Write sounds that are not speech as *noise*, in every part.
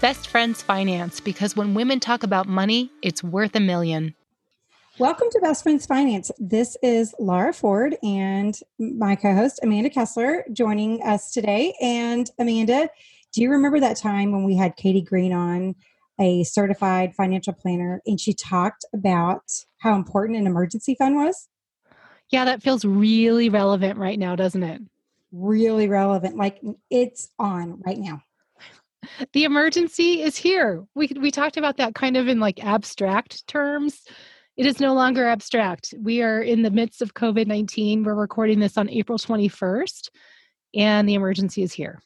Best Friends Finance, because when women talk about money, it's worth a million. Welcome to Best Friends Finance. This is Laura Ford and my co host, Amanda Kessler, joining us today. And Amanda, do you remember that time when we had Katie Green on, a certified financial planner, and she talked about how important an emergency fund was? Yeah, that feels really relevant right now, doesn't it? Really relevant. Like it's on right now the emergency is here. We we talked about that kind of in like abstract terms. It is no longer abstract. We are in the midst of COVID 19. We're recording this on April 21st, and the emergency is here.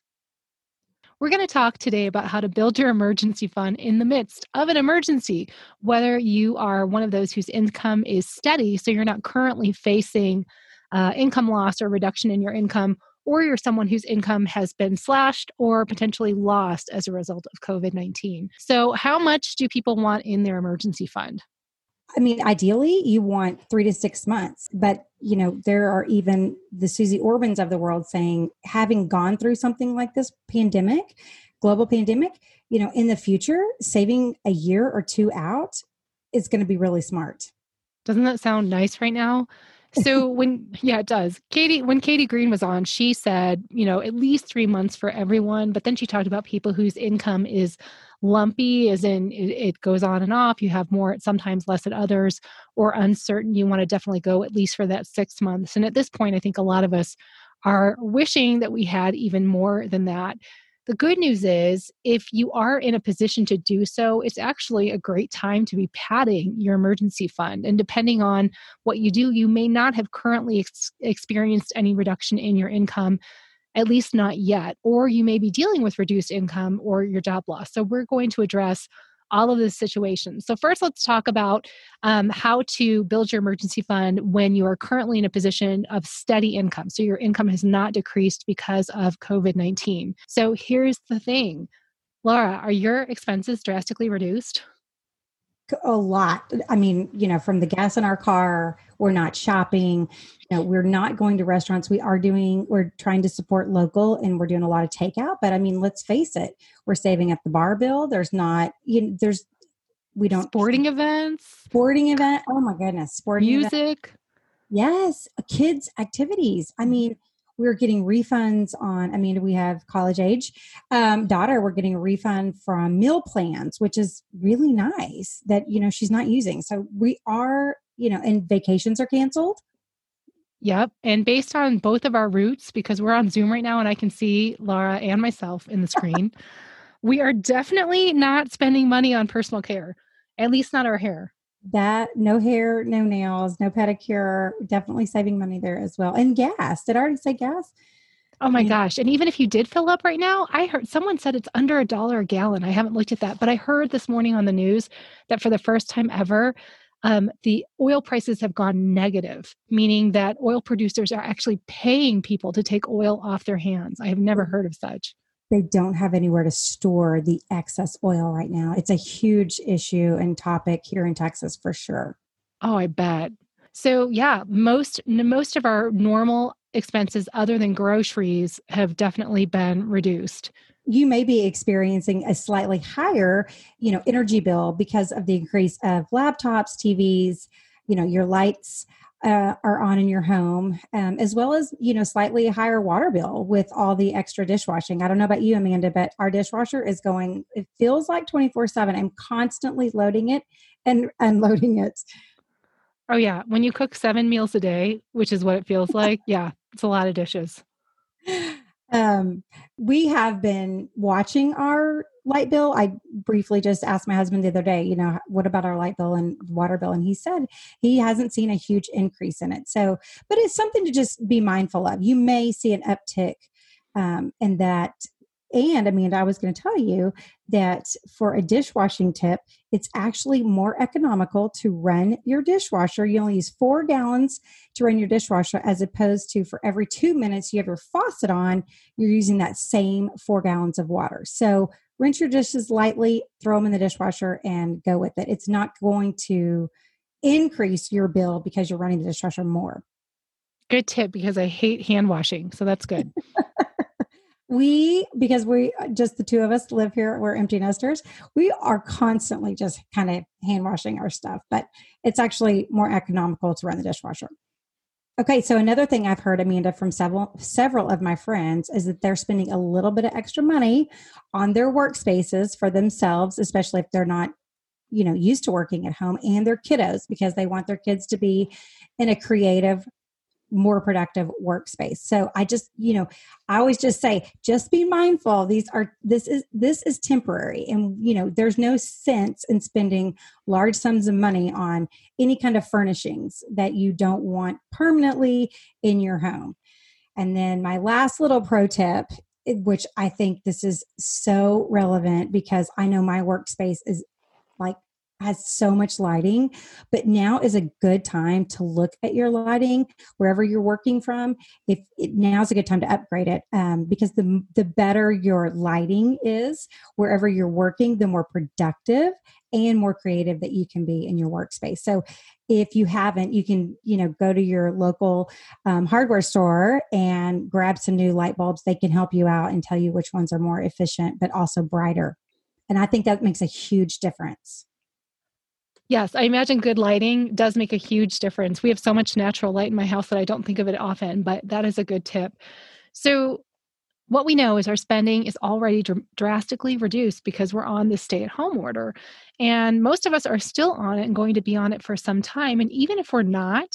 We're going to talk today about how to build your emergency fund in the midst of an emergency, whether you are one of those whose income is steady, so you're not currently facing uh, income loss or reduction in your income, or you're someone whose income has been slashed or potentially lost as a result of COVID 19. So, how much do people want in their emergency fund? I mean, ideally, you want three to six months, but you know, there are even the Suze Ormans of the world saying, having gone through something like this pandemic, global pandemic, you know, in the future, saving a year or two out is going to be really smart. Doesn't that sound nice right now? So when yeah it does. Katie when katie green was on she said you know at least three months for everyone but then she talked about people whose income is lumpy as in it, it goes on and off you have more at sometimes less at others or uncertain you want to definitely go at least for that six months. And at this point i think a lot of us are wishing that we had even more than that the good news is, if you are in a position to do so, it's actually a great time to be padding your emergency fund. And depending on what you do, you may not have currently ex- experienced any reduction in your income, at least not yet, or you may be dealing with reduced income or your job loss. So, we're going to address all of this situations. So, first, let's talk about um, how to build your emergency fund when you are currently in a position of steady income. So, your income has not decreased because of COVID 19. So, here's the thing Laura, are your expenses drastically reduced? A lot. I mean, you know, from the gas in our car, we're not shopping, you know, we're not going to restaurants. We are doing, we're trying to support local and we're doing a lot of takeout. But I mean, let's face it, we're saving up the bar bill. There's not, you know, there's, we don't. Sporting events. Sporting event. Oh my goodness. Sporting Music. Event. Yes. Kids' activities. I mean, we're getting refunds on i mean we have college age um, daughter we're getting a refund from meal plans which is really nice that you know she's not using so we are you know and vacations are canceled Yep. And based on both of our routes, because we're on Zoom right now and I can see Laura and myself in the screen, *laughs* we are definitely not spending money on personal care, at least not our hair that no hair, no nails, no pedicure, definitely saving money there as well. And gas. Did I already say gas? Oh my gosh. And even if you did fill up right now, I heard someone said it's under a dollar a gallon. I haven't looked at that, but I heard this morning on the news that for the first time ever, um, the oil prices have gone negative, meaning that oil producers are actually paying people to take oil off their hands. I have never heard of such they don't have anywhere to store the excess oil right now. It's a huge issue and topic here in Texas for sure. Oh, I bet. So yeah, most most of our normal expenses other than groceries have definitely been reduced. You may be experiencing a slightly higher, you know, energy bill because of the increase of laptops, TVs, you know, your lights uh, are on in your home, um, as well as you know slightly higher water bill with all the extra dishwashing. I don't know about you, Amanda, but our dishwasher is going. It feels like twenty four seven. I'm constantly loading it and *laughs* unloading it. Oh yeah, when you cook seven meals a day, which is what it feels *laughs* like, yeah, it's a lot of dishes. Um, we have been watching our light bill. I briefly just asked my husband the other day, you know, what about our light bill and water bill? And he said he hasn't seen a huge increase in it. So, but it's something to just be mindful of. You may see an uptick um, in that and Amanda, I was going to tell you that for a dishwashing tip, it's actually more economical to run your dishwasher. You only use four gallons to run your dishwasher, as opposed to for every two minutes you have your faucet on, you're using that same four gallons of water. So rinse your dishes lightly, throw them in the dishwasher, and go with it. It's not going to increase your bill because you're running the dishwasher more. Good tip because I hate hand washing. So that's good. *laughs* we because we uh, just the two of us live here we're empty nesters we are constantly just kind of hand washing our stuff but it's actually more economical to run the dishwasher okay so another thing i've heard amanda from several several of my friends is that they're spending a little bit of extra money on their workspaces for themselves especially if they're not you know used to working at home and their kiddos because they want their kids to be in a creative more productive workspace. So i just you know i always just say just be mindful. These are this is this is temporary. And you know there's no sense in spending large sums of money on any kind of furnishings that you don't want permanently in your home. And then my last little pro tip eh, which i think this is so relevant because i know my workspace is like has so much lighting, but now is a good time to look at your lighting wherever you're working from. If it, now's a good time to upgrade it um, because the the better your lighting is wherever you're working, the more productive and more creative that you can be in your workspace. So if you haven't you can you know go to your local um, hardware store and grab some new light bulbs they can help you out and tell you which ones are more efficient but also brighter and i think that makes a huge difference Yes, I imagine good lighting does make a huge difference. We have so much natural light in my house that I don't think of it often, but that is a good tip. So, what we know is our spending is already dr- drastically reduced because we're on this stay at home order. And most of us are still on it and going to be on it for some time. And even if we're not,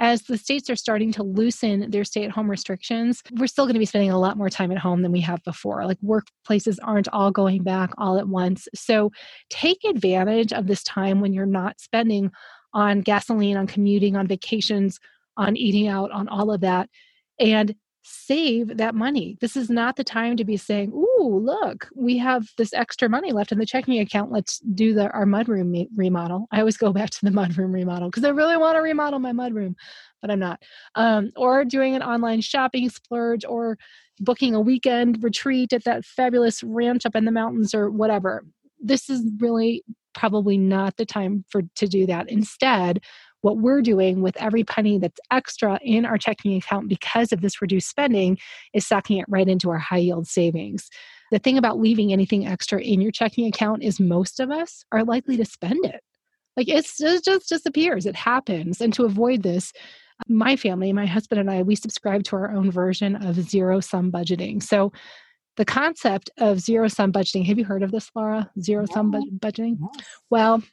as the states are starting to loosen their stay at home restrictions, we're still going to be spending a lot more time at home than we have before. Like workplaces aren't all going back all at once. So take advantage of this time when you're not spending on gasoline, on commuting, on vacations, on eating out, on all of that. And save that money. This is not the time to be saying, "Ooh, look, we have this extra money left in the checking account. Let's do the our mudroom remodel." I always go *laughs* back to the mudroom remodel because I really want to remodel my mudroom, but I'm not. Um, or doing an online shopping splurge, or booking a weekend retreat at that fabulous ranch up in the mountains, or whatever. This is really probably not the time for to do that. Instead, what we're doing with every penny that's extra in our checking account because of this reduced spending is sucking it right into our high yield savings. The thing about leaving anything extra in your checking account is most of us are likely to spend it. Like it's, it just disappears. It happens. And to avoid this, my family, my husband and I, we subscribe to our own version of zero sum budgeting. So the concept of zero sum budgeting, have you heard of this, Laura? Zero sum budgeting? Well,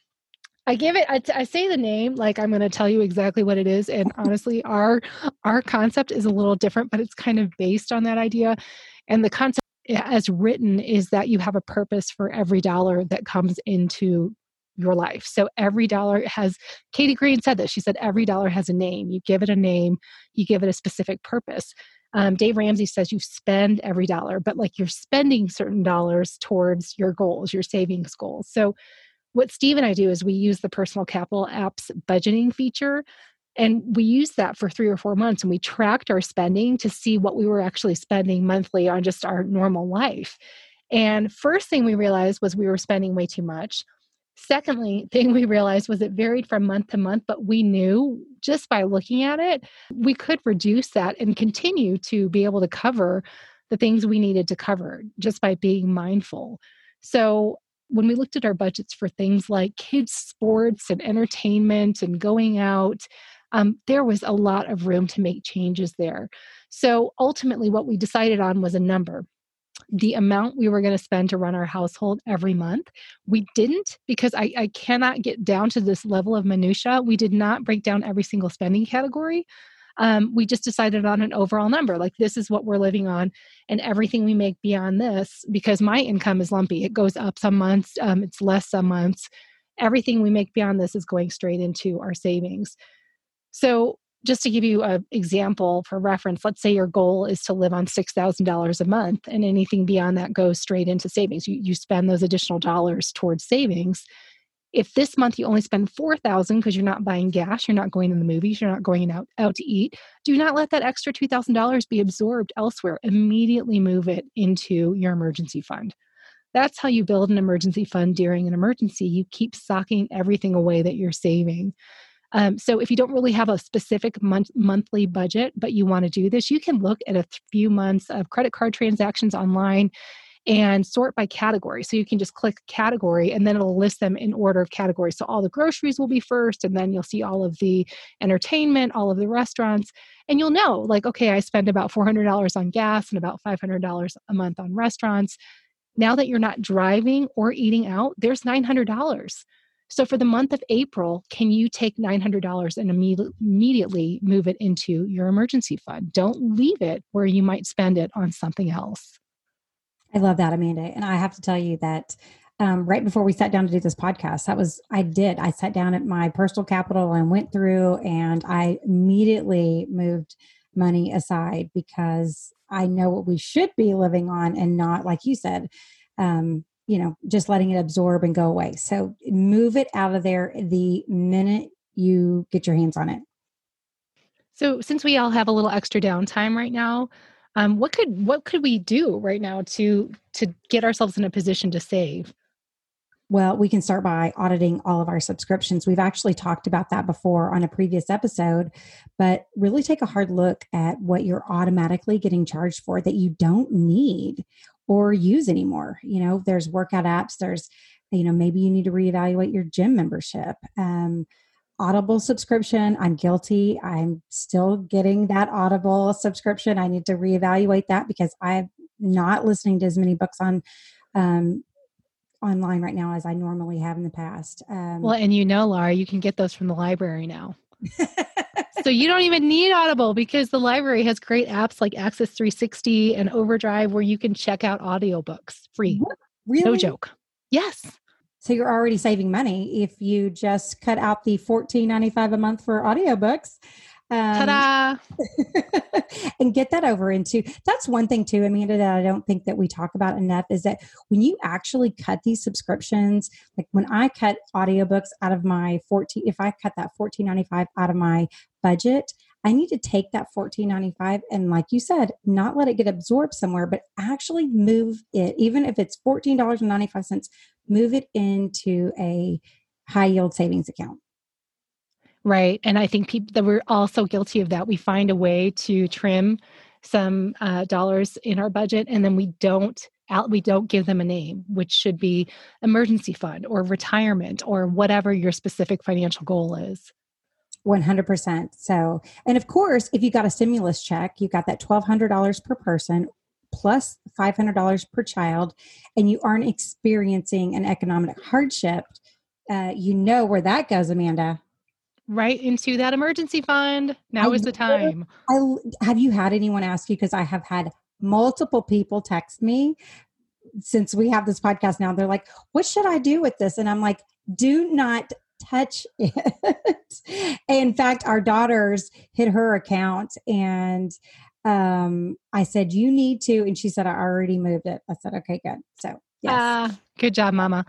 I give it. I, I say the name like I'm going to tell you exactly what it is, and honestly, our our concept is a little different, but it's kind of based on that idea. And the concept, as written, is that you have a purpose for every dollar that comes into your life. So every dollar has. Katie Green said this. She said every dollar has a name. You give it a name. You give it a specific purpose. Um, Dave Ramsey says you spend every dollar, but like you're spending certain dollars towards your goals, your savings goals. So what Steve and I do is we use the personal capital apps budgeting feature and we used that for three or four months and we tracked our spending to see what we were actually spending monthly on just our normal life. And first thing we realized was we were spending way too much. Secondly, *laughs* thing we realized was it varied from month to month, but we knew just by looking at it, we could reduce that and continue to be able to cover the things we needed to cover just by being mindful. So when we looked at our budgets for things like kids' sports and entertainment and going out, um, there was a lot of room to make changes there. So ultimately, what we decided on was a number the amount we were going to spend to run our household every month. We didn't because I, I, cannot get down to this level of minutia. We did not break down every single spending category um, we just decided on an overall number like this is what we're living on and everything we make beyond this because my income is lumpy. It goes up some months um, it's less some months. Everything we make beyond this is going straight into our savings. So just to give you an example for reference, let's say your goal is to live on $6,000 a month and anything beyond that goes straight into savings. You, you spend those additional dollars towards savings if this month you only spend 4000 because you're not buying gas you're not going to the movies you're not going out, out to eat do not let that extra $2000 be absorbed elsewhere. Immediately move it into your emergency fund. That's how you build an emergency fund during an emergency. You keep socking everything away that you're saving. Um, so if you don't really have a specific month, monthly budget, but you want to do this, you can look at a few months of credit card transactions online and sort by category. So you can just click category and then it'll list them in order of category. So all the groceries will be first, and then you'll see all of the entertainment, all of the restaurants, and you'll know like, okay, I spend about $400 on gas and about $500 a month on restaurants. Now that you're not driving or eating out, there's $900. So for the month of April, can you take $900 and immediately move it into your emergency fund? Don't leave it where you might spend it on something else. I love that, Amanda. And I have to tell you that um, right before we sat down to do this podcast, that was, I did. I sat down at my personal capital and went through and I immediately moved money aside because I know what we should be living on and not, like you said, um, you know, just letting it absorb and go away. So move it out of there the minute you get your hands on it. So, since we all have a little extra downtime right now, um, what could what could we do right now to to get ourselves in a position to save? Well, we can start by auditing all of our subscriptions. We've actually talked about that before on a previous episode, but really take a hard look at what you're automatically getting charged for that you don't need or use anymore. You know, there's workout apps, there's, you know, maybe you need to reevaluate your gym membership. Um, Audible subscription. I'm guilty. I'm still getting that Audible subscription. I need to reevaluate that because I'm not listening to as many books on um, online right now as I normally have in the past. Um, well, and you know, Laura, you can get those from the library now. *laughs* so you don't even need Audible because the library has great apps like Axis 360 and Overdrive where you can check out audiobooks free. Really? No joke. Yes. So you're already saving money if you just cut out the $14.95 a month for audiobooks. Um, Ta-da! *laughs* and get that over into that's one thing too, Amanda, that I don't think that we talk about enough is that when you actually cut these subscriptions, like when I cut audiobooks out of my 14, if I cut that 14.95 out of my budget, I need to take that 14.95 and like you said, not let it get absorbed somewhere, but actually move it, even if it's $14.95, move it into a high yield savings account. Right. And I think people that we're also guilty of that. We find a way to trim some uh, dollars in our budget and then we don't out we don't give them a name which should be emergency fund or retirement or whatever your specific financial goal is 100%. So, and of course, if you got a stimulus check, you got that $1,200 per person plus $500 per child, and you aren't experiencing an economic hardship, uh, you know where that goes, Amanda. Right into that emergency fund. Now I is the time. I have you had anyone ask you because I have had multiple people text me since we have this podcast now. They're like, "What should I do with this?" And I'm like, "Do not touch *laughs* it. in fact, our daughters hit her account and um, I said, You need to. And she said, I already moved it. I said, Okay, good. So, yes. Uh, good job, Mama.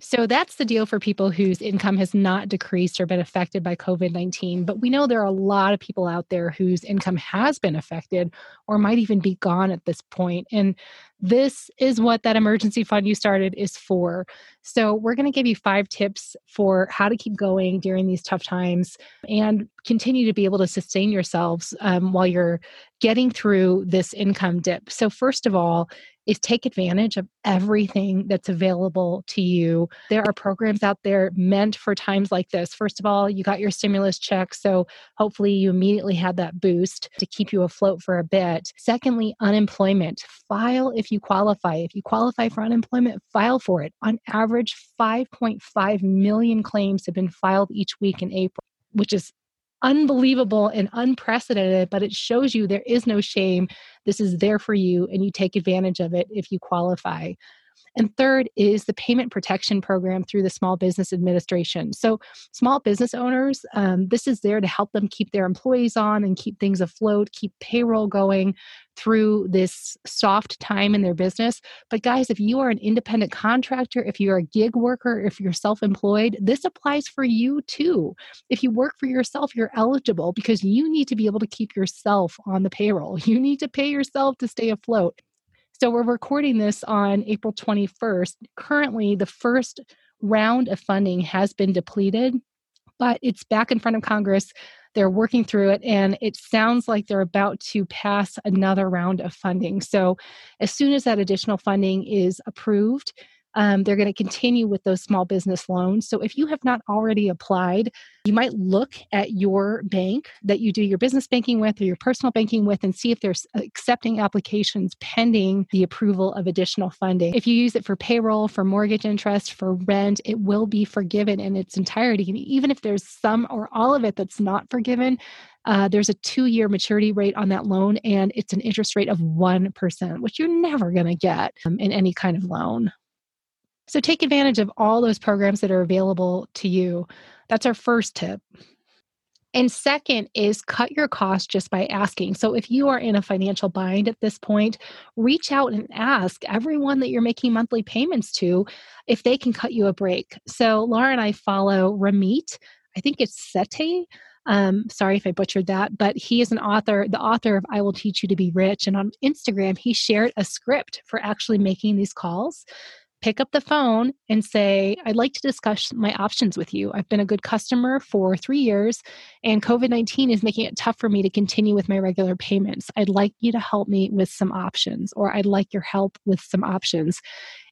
So that's the deal for people whose income has not decreased or been affected by COVID 19. But we know there are a lot of people out there whose income has been affected or might even be gone at this point. And this is what that emergency fund you started is for. So, we're going to give you five tips for how to keep going during these tough times and continue to be able to sustain yourselves um, while you're getting through this income dip. So, first of all, is take advantage of everything that's available to you. There are programs out there meant for times like this. First of all, you got your stimulus check, so hopefully you immediately had that boost to keep you afloat for a bit. Secondly, unemployment. File if you qualify. If you qualify for unemployment, file for it. On average, 5.5 million claims have been filed each week in April, which is unbelievable and unprecedented, but it shows you there is no shame. This is there for you, and you take advantage of it if you qualify. And third is the payment protection program through the Small Business Administration. So, small business owners, um, this is there to help them keep their employees on and keep things afloat, keep payroll going through this soft time in their business. But, guys, if you are an independent contractor, if you're a gig worker, if you're self employed, this applies for you too. If you work for yourself, you're eligible because you need to be able to keep yourself on the payroll. *laughs* You need to pay yourself to stay afloat. So we're recording this on April 21st. Currently, the first round of funding has been depleted. but it's back in front of Congress. They're working through it, and it sounds like they're about to pass another round of funding. So, as soon as that additional funding is approved, um, they're going to continue with those small business loans. So if you have not already applied, you might look at your bank that you do your business banking with or your personal banking with and see if they're accepting applications pending the approval of additional funding. If you use it for payroll, for mortgage interest, for rent, it will be forgiven in its entirety. And even if there's some or all of it that's not forgiven, uh, there's a two year maturity rate on that loan, and it's an interest rate of 1%, which you're never going to get um, in any kind of loan. So take advantage of all those programs that are available to you. That's our first tip. And second is cut your costs just by asking. So if you are in a financial bind at this point, reach out and ask everyone that you're making monthly payments to if they can cut you a break. So Laura and I follow Ramit. I think it's Sethi. Um, sorry if I butchered that, but he is an author, the author of I Will Teach You to Be Rich. And on Instagram, he shared a script for actually making these calls pick up the phone and say, I'd like to discuss my options with you. I've been a good customer for three years, and COVID 19 is making it tough for me to continue with my regular payments. I'd like you to help me with some options, or I'd like your help with some options.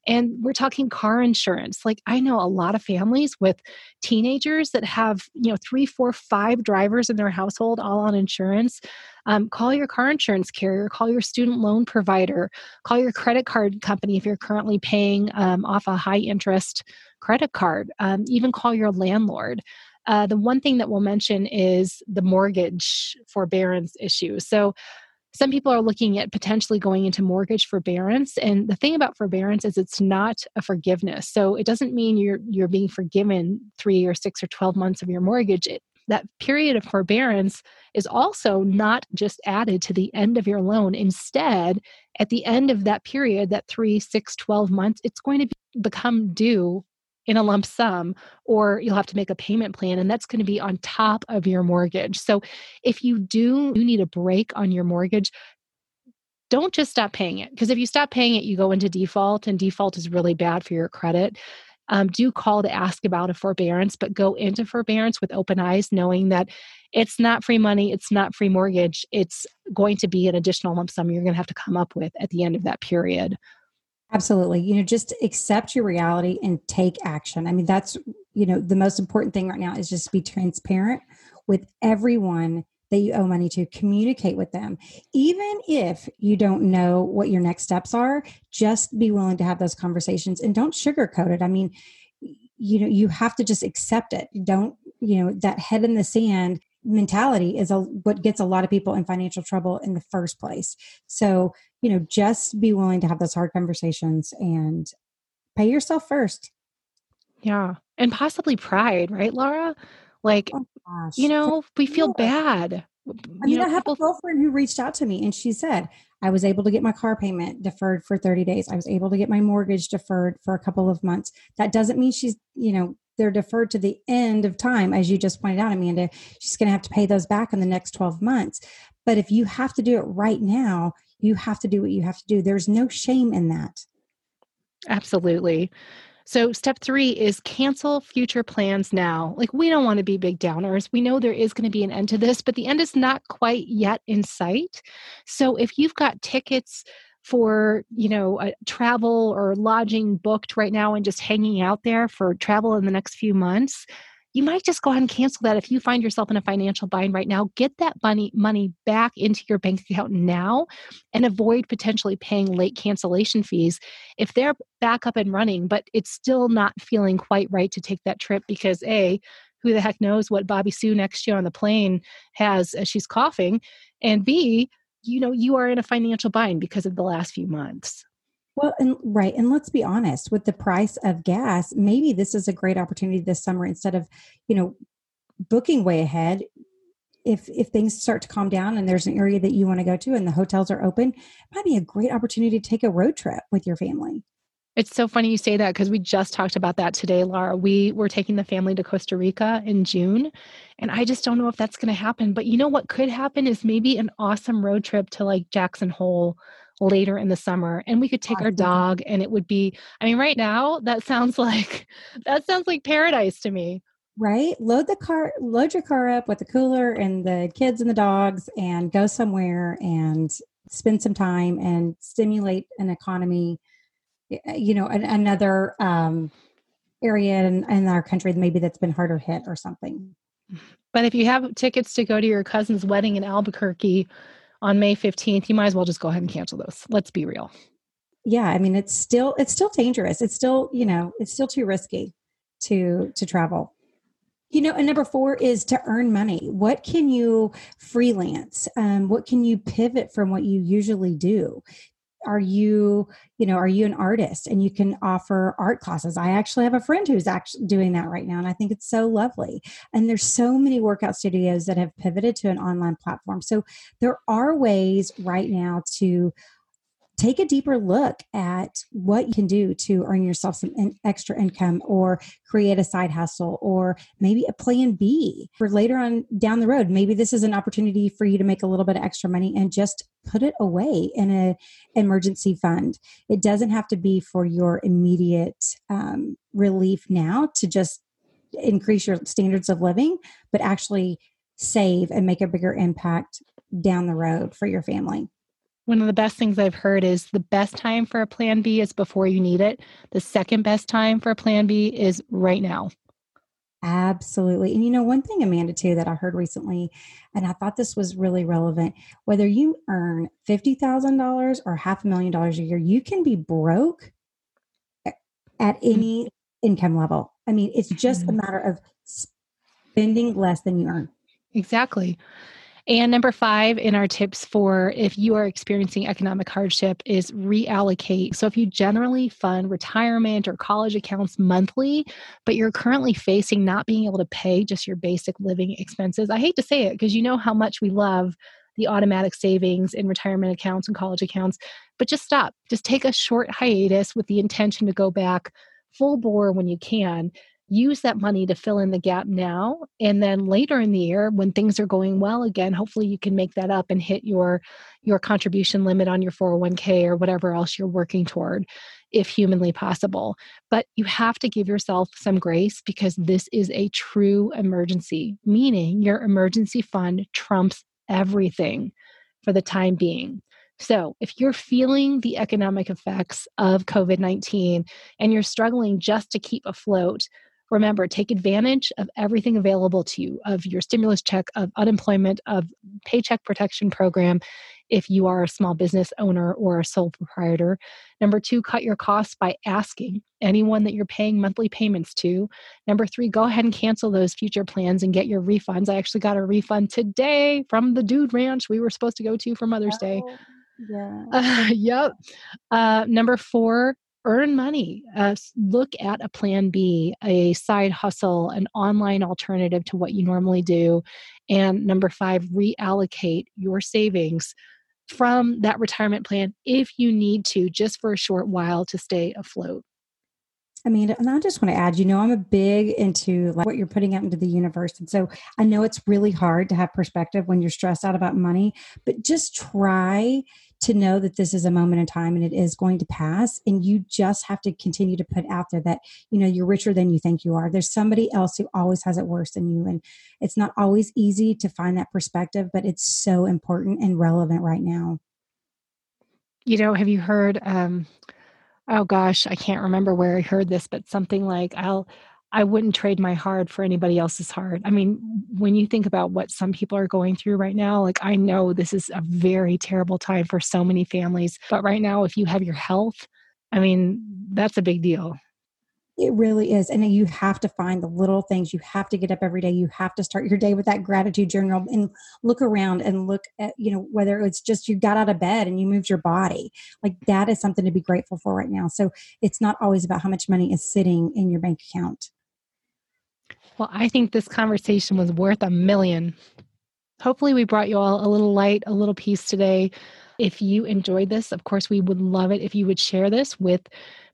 And we're talking car insurance. Like I know a lot of families with teenagers that have, you know, three, four, five drivers in their household all on insurance. Um, call your car insurance carrier, call your student loan provider, call your credit card company if you're currently paying um, off a high interest credit card, um, even call your landlord. Uh, the one thing that we'll mention is the mortgage forbearance issue. So, some people are looking at potentially going into mortgage forbearance and the thing about forbearance is it's not a forgiveness. So it doesn't mean you're you're being forgiven 3 or 6 or 12 months of your mortgage. It, that period of forbearance is also not just added to the end of your loan. Instead at the end of that period that 3 6 12 months it's going to be, become due in a lump sum or you'll have to make a payment plan and that's going to be on top of your mortgage. So if you do you need a break on your mortgage, don't just stop paying it because if you stop paying it you go into default and default is really bad for your credit. Um, do call to ask about a forbearance, but go into forbearance with open eyes, knowing that it's not free money, it's not free mortgage, it's going to be an additional lump sum you're going to have to come up with at the end of that period. Absolutely. You know, just accept your reality and take action. I mean, that's, you know, the most important thing right now is just be transparent with everyone that you owe money to. Communicate with them. Even if you don't know what your next steps are, just be willing to have those conversations and don't sugarcoat it. I mean, you know, you have to just accept it. Don't, you know, that head in the sand mentality is a, what gets a lot of people in financial trouble in the first place. So you know, just be willing to have those hard conversations and pay yourself first. Yeah. And possibly pride, right, Laura? Like, oh you know, we feel bad. I mean, know, I have people... a girlfriend who reached out to me and she said, I was able to get my car payment deferred for 30 days. I was able to get my mortgage deferred for a couple of months. That doesn't mean she's, you know, they're deferred to the end of time, as you just pointed out, Amanda. She's going to have to pay those back in the next 12 months. But if you have to do it right now, you have to do what you have to do. There's no shame in that. Absolutely. So, step three is cancel future plans now. Like, we don't want to be big downers. We know there is going to be an end to this, but the end is not quite yet in sight. So, if you've got tickets for, you know, a travel or lodging booked right now and just hanging out there for travel in the next few months, you might just go ahead and cancel that if you find yourself in a financial bind right now. Get that money money back into your bank account now and avoid potentially paying late cancellation fees if they're back up and running but it's still not feeling quite right to take that trip because a who the heck knows what Bobby Sue next year on the plane has as she's coughing and b you know you are in a financial bind because of the last few months well, and right. And let's be honest with the price of gas, maybe this is a great opportunity this summer instead of, you know, booking way ahead. If if things start to calm down and there's an area that you want to go to and the hotels are open, it might be a great opportunity to take a road trip with your family. It's so funny you say that because we just talked about that today, Laura. We were taking the family to Costa Rica in June, and I just don't know if that's going to happen. But you know what could happen is maybe an awesome road trip to like Jackson Hole later in the summer and we could take our dog and it would be i mean right now that sounds *laughs* like that sounds like paradise to me right load the car load your car up with the cooler and the kids and the dogs and go somewhere and spend some time and stimulate an economy you know an, another um, area in, in our country maybe that's been harder hit or something. But if you have tickets to go to your cousin's wedding in albuquerque on may 15th you might as well just go ahead and cancel those. Let's be real. Yeah i mean it's still it's still dangerous. It's still you know it's still too risky to to travel. You know and number four is to earn money. What can you freelance? Um, what can you pivot from what you usually do are you you know are you an artist and you can offer art classes? I actually have a friend who's actually doing that right now and i think it's so lovely. And there's so many workout studios that have pivoted to an online platform. So there are ways right now to take a deeper look at what you can do to earn yourself some extra income or create a side hustle or maybe a plan B for later on down the road. Maybe this is an opportunity for you to make a little bit of extra money and just put it away in an emergency fund. It doesn't have to be for your immediate um, relief now to just increase your standards of living, but actually save and make a bigger impact down the road for your family. One of the best things I've heard is the best time for a plan B is before you need it. The second best time for a plan B is right now. Absolutely. And you know, one thing, Amanda, too, that I heard recently, and I thought this was really relevant whether you earn $50,000 or half a million dollars a year, you can be broke at mm. any income level. I mean, it's just a mm-hmm. matter of spending less than you earn. Exactly. And number five in our tips for if you are experiencing economic hardship is reallocate. So if you generally fund retirement or college accounts monthly, but you're currently facing not being able to pay just your basic living expenses, I hate to say it because you know how much we love the automatic savings in retirement accounts and college accounts, but just stop. Just take a short hiatus with the intention to go back full bore when you can use that money to fill in the gap now and then later in the year when things are going well again hopefully you can make that up and hit your your contribution limit on your 401k or whatever else you're working toward if humanly possible. But you have to give yourself some grace because this is a true emergency meaning your emergency fund trumps everything for the time being. So, if you're feeling the economic effects of COVID 19 and you're struggling just to keep afloat, remember take advantage of everything available to you of your stimulus check of unemployment of paycheck protection program if you are a small business owner or a sole proprietor number two cut your costs by asking anyone that you're paying monthly payments to number three go ahead and cancel those future plans and get your refunds i actually got a refund today from the dude ranch we were supposed to go to for mother's day oh, yeah. *laughs* Uh, yep. Uh, number four, earn money. Uh, look at a plan B, a side hustle, an online alternative to what you normally do. And number five, reallocate your savings from that retirement plan if you need to, just for a short while to stay afloat. I mean, and I just want to add, you know, I'm a big into like what you're putting out into the universe. And so I know it's really hard to have perspective when you're stressed out about money, but just try to know that this is a moment in time and it is going to pass. And you just have to continue to put out there that you know you're richer than you think you are. There's somebody else who always has it worse than you. And it's not always easy to find that perspective but it's so important and relevant right now. You know have you heard um oh gosh i can't remember where i heard this but something like i'll I wouldn't trade my heart for anybody else's heart. I mean, when you think about what some people are going through right now, like I know this is a very terrible time for so many families, but right now, if you have your health, I mean, that's a big deal. It really is. And you have to find the little things. You have to get up every day. You have to start your day with that gratitude journal and look around and look at, you know, whether it's just you got out of bed and you moved your body. Like that is something to be grateful for right now. So it's not always about how much money is sitting in your bank account. Well, I think this conversation was worth a million. Hopefully, we brought you all a little light, a little peace today. If you enjoyed this, of course, we would love it if you would share this with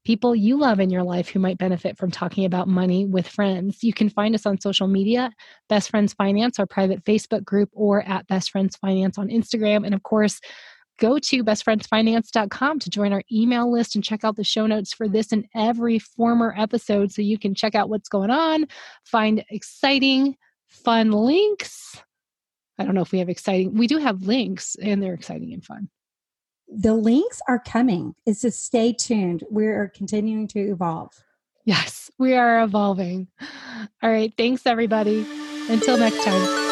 people you love in your life who might benefit from talking about money with friends. You can find us on social media, Best Friends Finance, our private Facebook group, or at Best Friends Finance on Instagram. And of course, go to bestfriendsfinance.com to join our email list and check out the show notes for this and every former episode so you can check out what's going on, find exciting, fun links. I don't know if we have exciting, we do have links and they're exciting and fun. The links are coming. It's just stay tuned. We're continuing to evolve. Yes, we are evolving. All right. Thanks, everybody. Until next time.